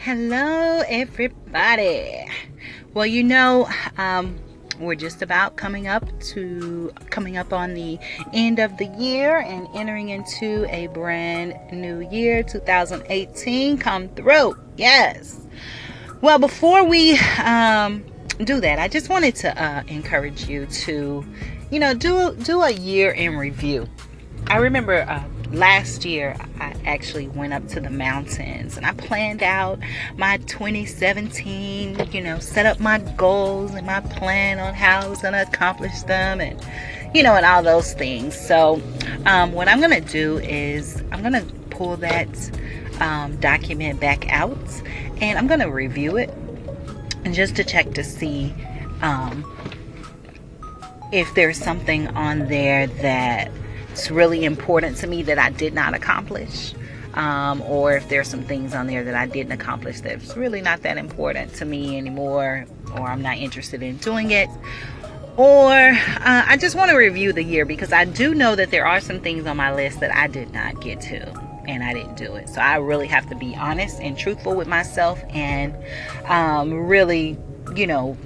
Hello, everybody. Well, you know, um, we're just about coming up to coming up on the end of the year and entering into a brand new year 2018 come through. Yes. Well before we um, do that i just wanted to uh, encourage you to you know do do a year in review. I remember uh, last year I actually went up to the mountains and I planned out my 2017, you know, set up my goals and my plan on how I was going to accomplish them and, you know, and all those things. So, um, what I'm going to do is I'm going to pull that um, document back out and I'm going to review it and just to check to see um, if there's something on there that it's really important to me that I did not accomplish. Um, or if there's some things on there that I didn't accomplish that's really not that important to me anymore, or I'm not interested in doing it. Or uh, I just want to review the year because I do know that there are some things on my list that I did not get to and I didn't do it. So I really have to be honest and truthful with myself and um, really, you know,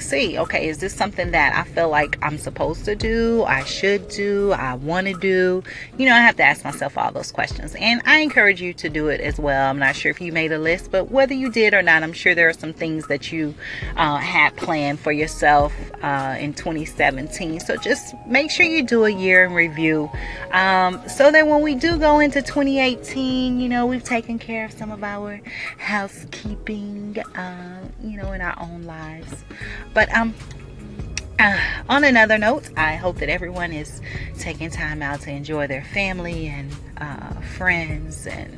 see okay is this something that i feel like i'm supposed to do i should do i want to do? You know i have to ask myself all those questions and i encourage you to do it as well. I'm not sure if you made a list but whether you did or not i'm sure there are some things that you uh, had planned for yourself uh, in 2017 so just make sure you do a year in review. Um, so that when we do go into 2018 you know we've taken care of some of our housekeeping uh, you know in our own lives but um, uh, on another note, I hope that everyone is taking time out to enjoy their family and uh, friends, and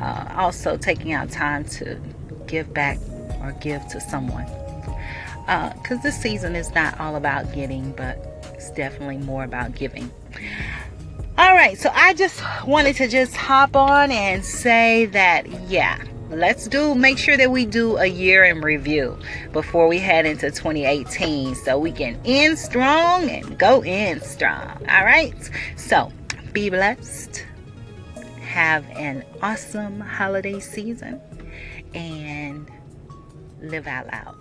uh, also taking out time to give back or give to someone. Because uh, this season is not all about getting, but it's definitely more about giving. All right, so I just wanted to just hop on and say that, yeah let's do make sure that we do a year in review before we head into 2018 so we can end strong and go in strong. All right? So be blessed. Have an awesome holiday season and live out loud